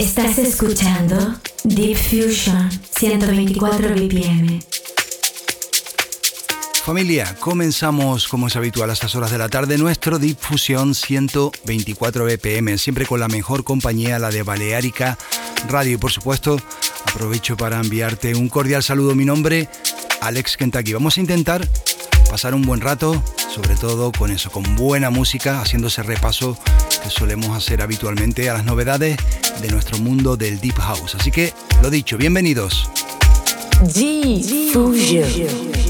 Estás escuchando Deep Fusion 124 BPM. Familia, comenzamos como es habitual a estas horas de la tarde nuestro Deep Fusion 124 BPM, siempre con la mejor compañía, la de Baleárica Radio. Y por supuesto, aprovecho para enviarte un cordial saludo. Mi nombre, Alex Kentucky. Vamos a intentar pasar un buen rato, sobre todo con eso, con buena música, haciendo ese repaso que solemos hacer habitualmente a las novedades de nuestro mundo del Deep House. Así que, lo dicho, bienvenidos. Fusion.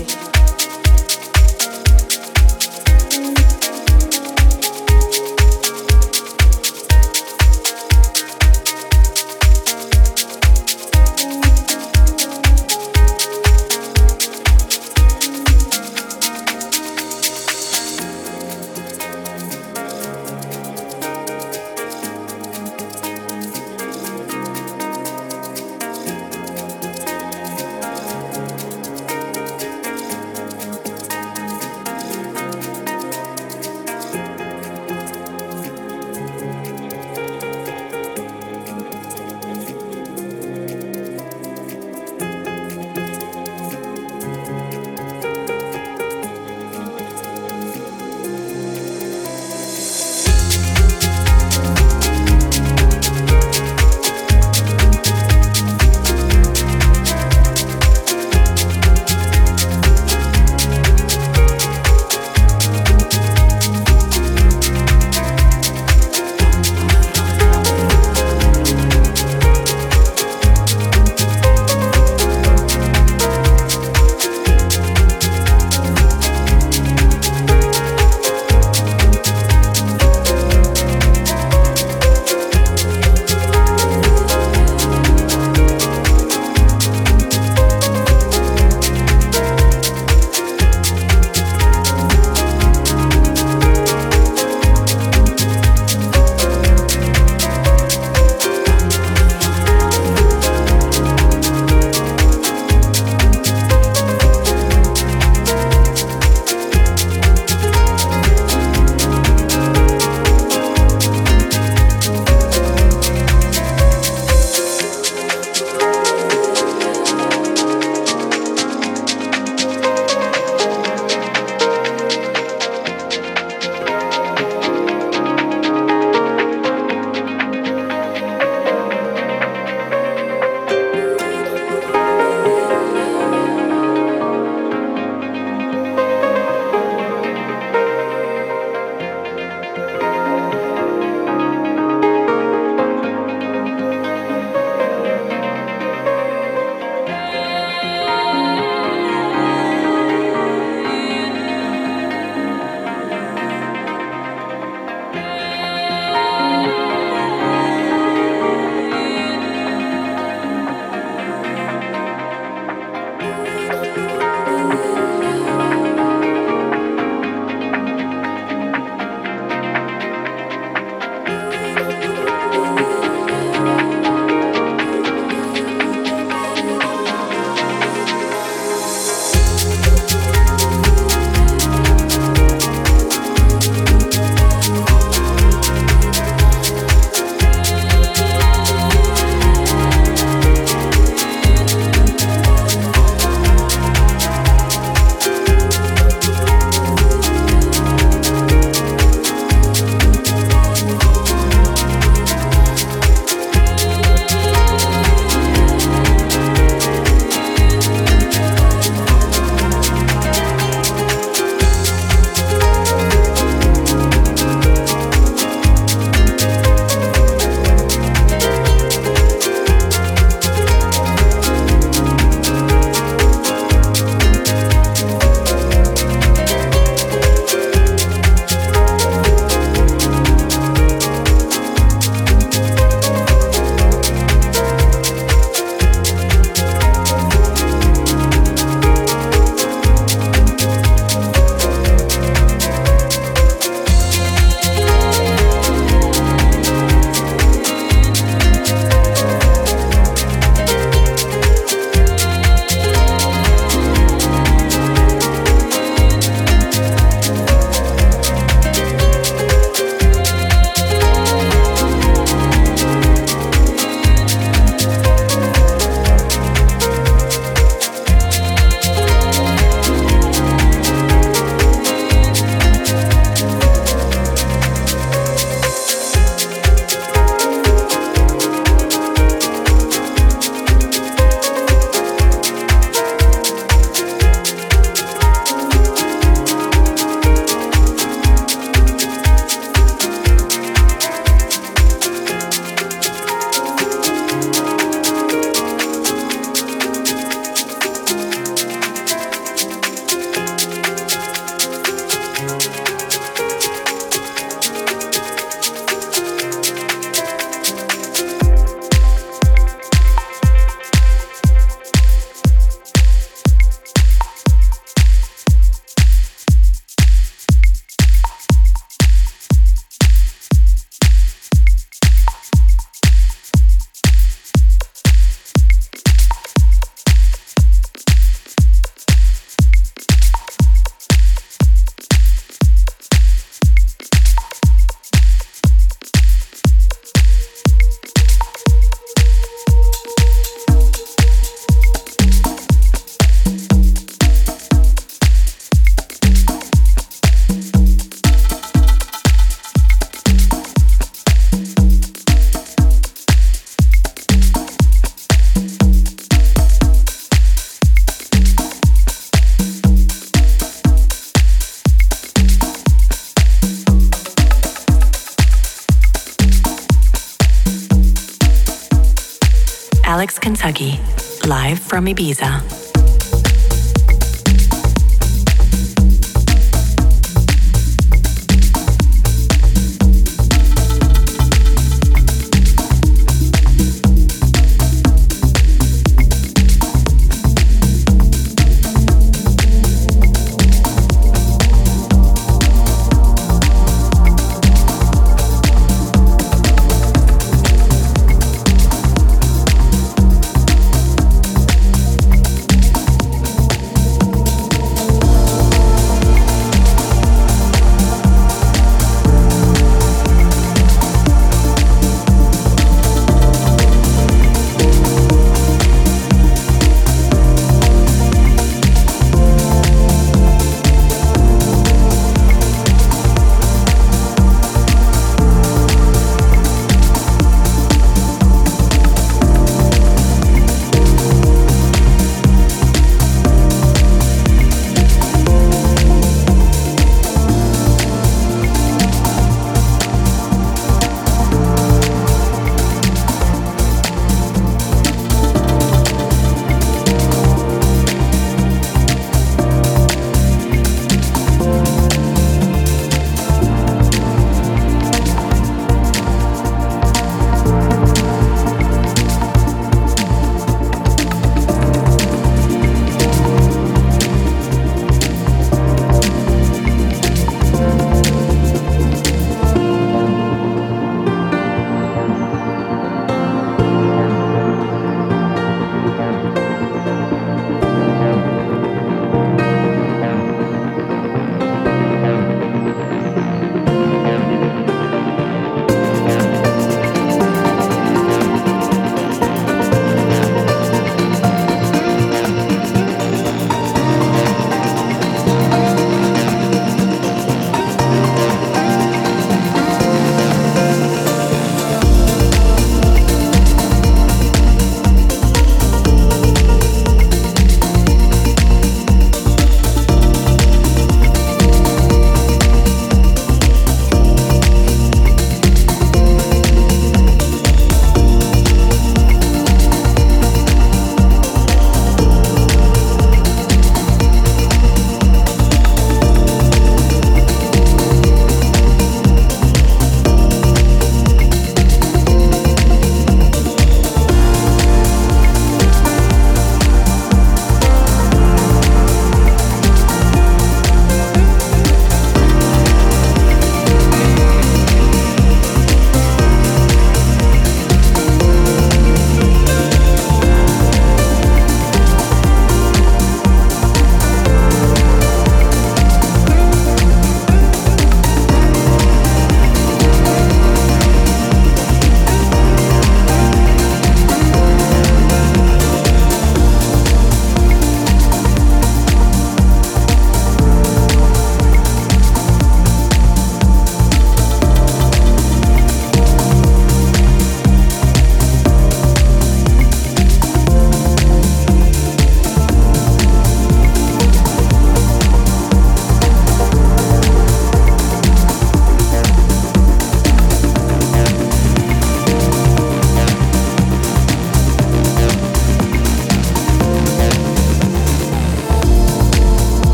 From Ibiza.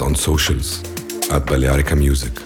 On socials at Balearica Music.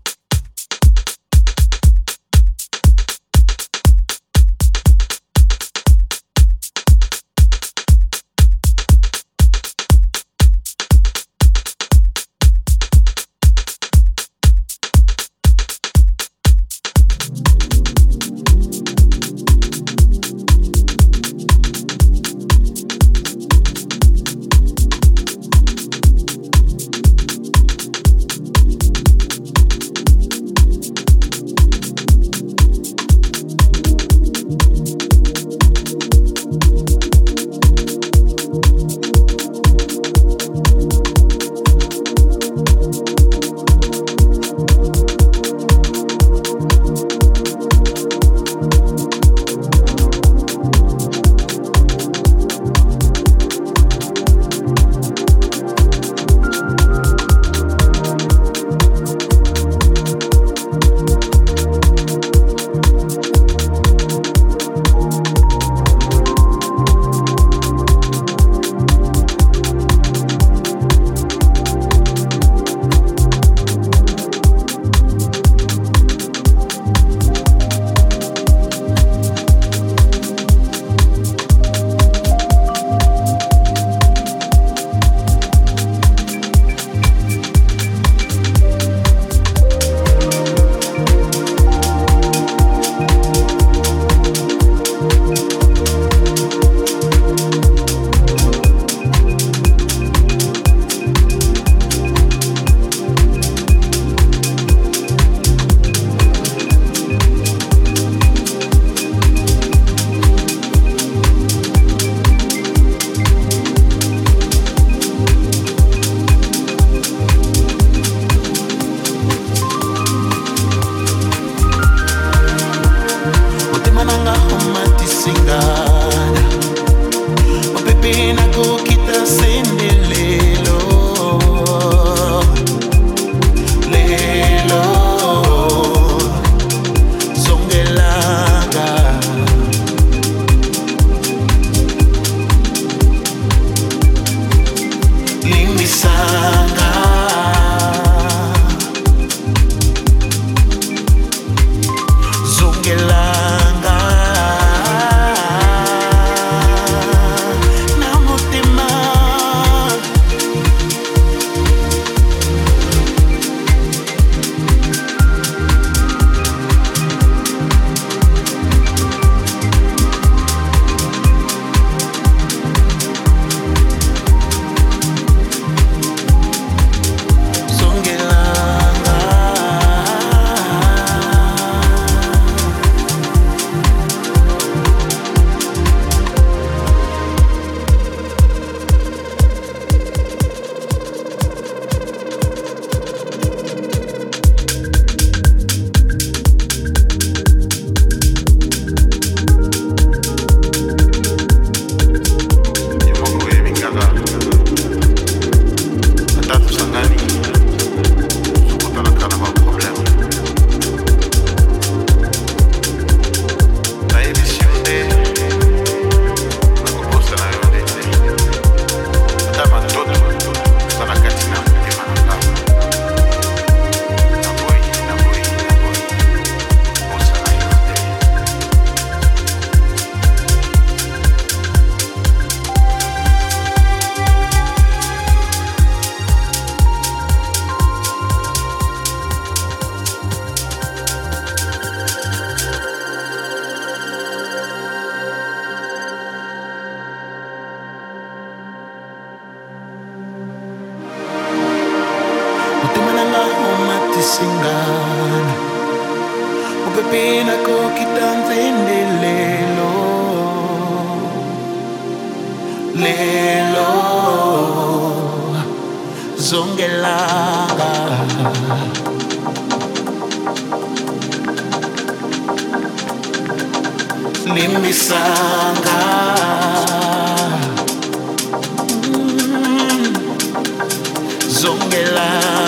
singani uphephile koke idanzini lelo. Lelo zongela, laba limisanga zongela. laba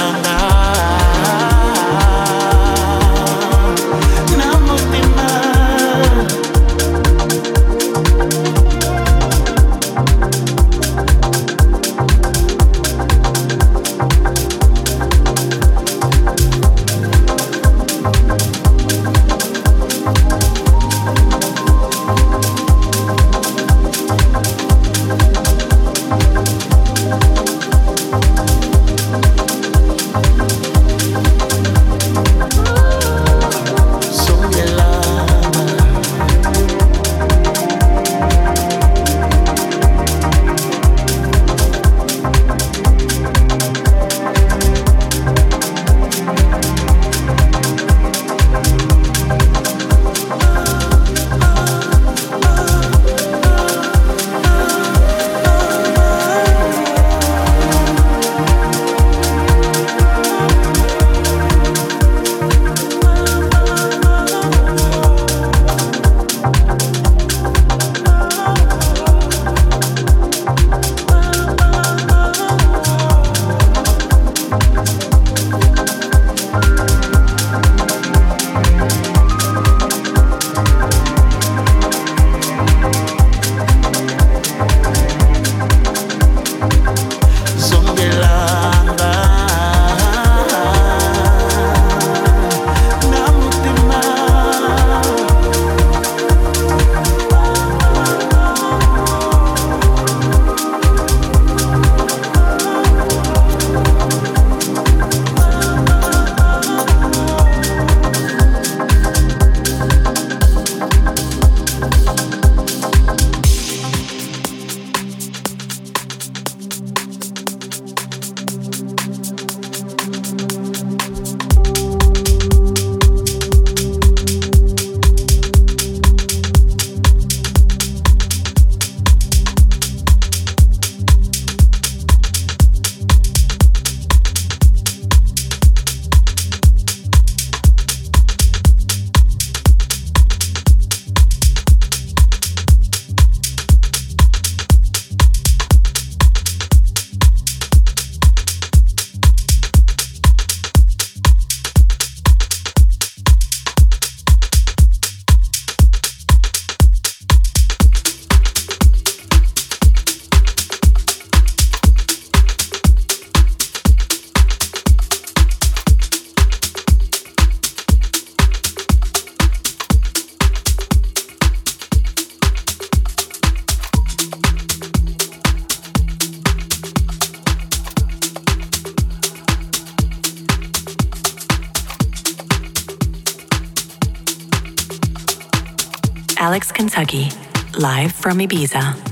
from Ibiza.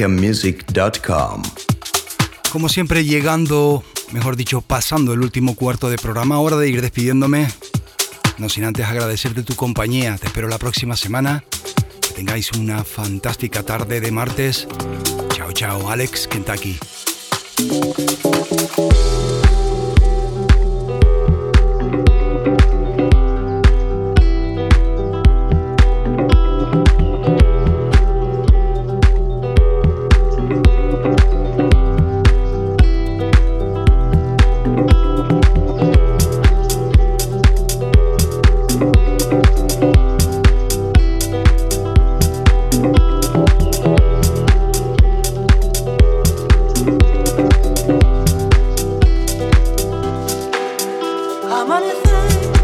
BalearicanMusic.com. Como siempre, llegando, mejor dicho, pasando el último cuarto de programa, hora de ir despidiéndome. No sin antes agradecerte tu compañía. Te espero la próxima semana. Que tengáis una fantástica tarde de martes. Chao, chao, Alex Kentucky. Escuchando